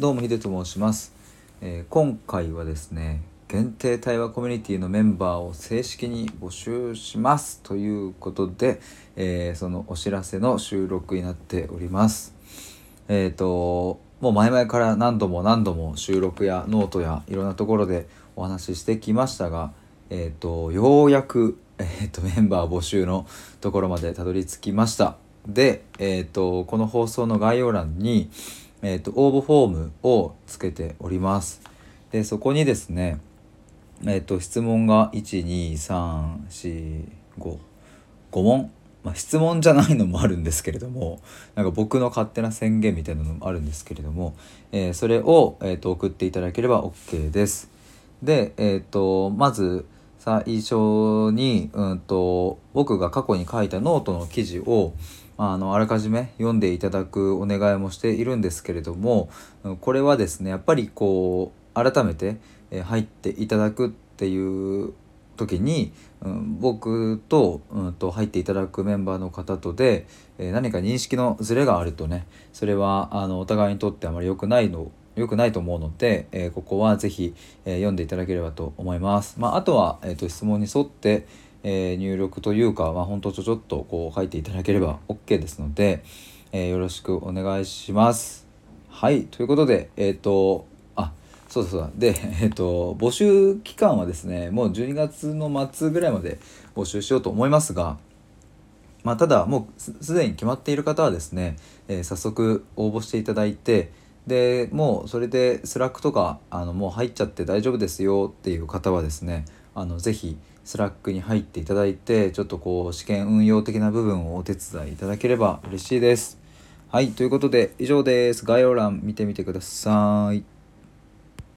どうもヒデと申します、えー今回はですね限定対話コミュニティのメンバーを正式に募集します。ということで、えーそのお知らせの収録になっております。えっ、ともう前々から何度も何度も収録やノートやいろんなところでお話ししてきましたがえっ、とようやく、えー、とメンバー募集のところまでたどり着きました。で、えー、とこの放送の概要欄に、えー、と応募フォームをつけておりますでそこにですねえっ、と質問が12345 5問まあ、質問じゃないのもあるんですけれどもなんか僕の勝手な宣言みたいなのもあるんですけれども、えーそれを、えー、と送っていただければ OK です。で、えー、とまず最初に、うん、と僕が過去に書いたノートの記事をあのあらかじめ読んでいただくお願いもしているんですけれどもこれはですねやっぱりこう改めて、入っていただくっていう時に、うん、僕と,、うん、と入っていただくメンバーの方とで、え何か認識のズレがあるとねそれはあのお互いにとってあまり良くないの良くないと思うので、えーここはぜひ、えー読んでいただければと思います。まあ、あとは、えー、と質問に沿って、え入力というか、まあ、本当ちょちょっとこう書いていただければ OK ですので、えよろしくお願いします。はいということでえっ、とあそうそうだで えっ、と募集期間はですねもう12月の末ぐらいまで募集しようと思いますがまあ、ただもうすすでに決まっている方はですね、えー早速応募していただいてでもうそれで Slack とかあのもう入っちゃって大丈夫ですよっていう方はですねあのぜひ Slack に入っていただいてちょっとこう試験運用的な部分をお手伝いいただければ嬉しいです。はいということで以上です概要欄見てみてください。